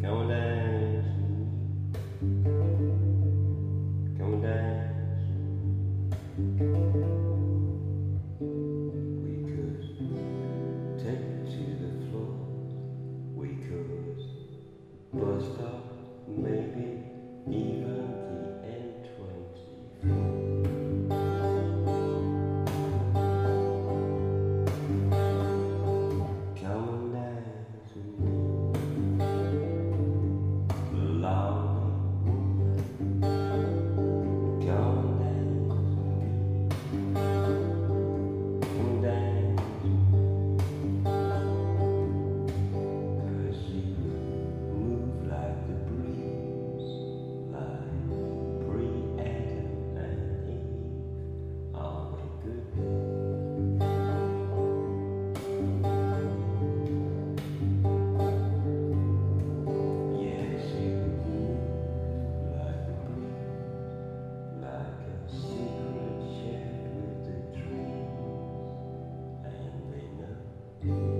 Come dance. Come dance. We could take to the floor. We could bust up, maybe even. you.